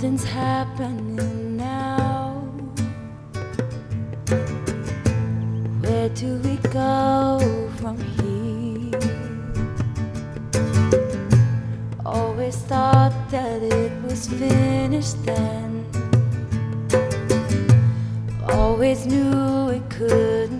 Something's happening now. Where do we go from here? Always thought that it was finished then. Always knew it couldn't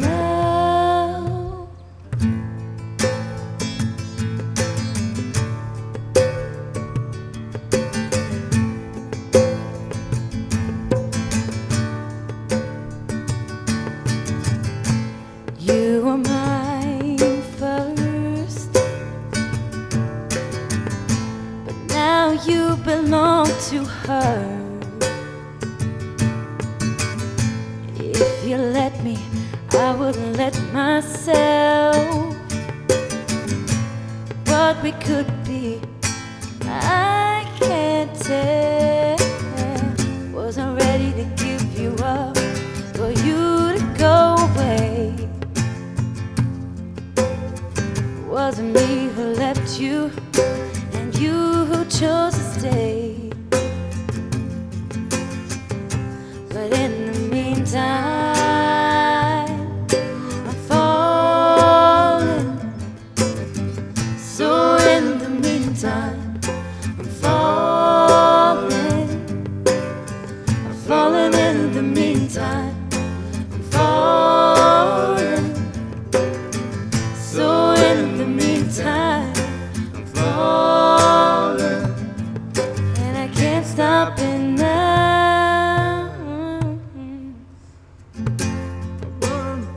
now. You were mine first, but now you belong to her. You let me, I wouldn't let myself. What we could be, I can't tell. Wasn't ready to give you up for you to go away. Wasn't me who left you, and you who chose to stay.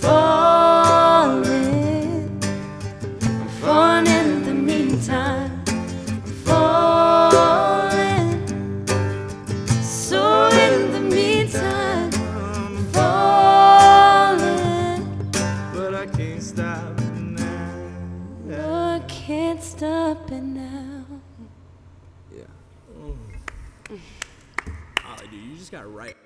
falling. Falling in the meantime. I'm falling. So in the meantime, I'm falling. but I can't stop it now. Oh, I can't stop it now. Yeah. Ollie, dude, you just got right.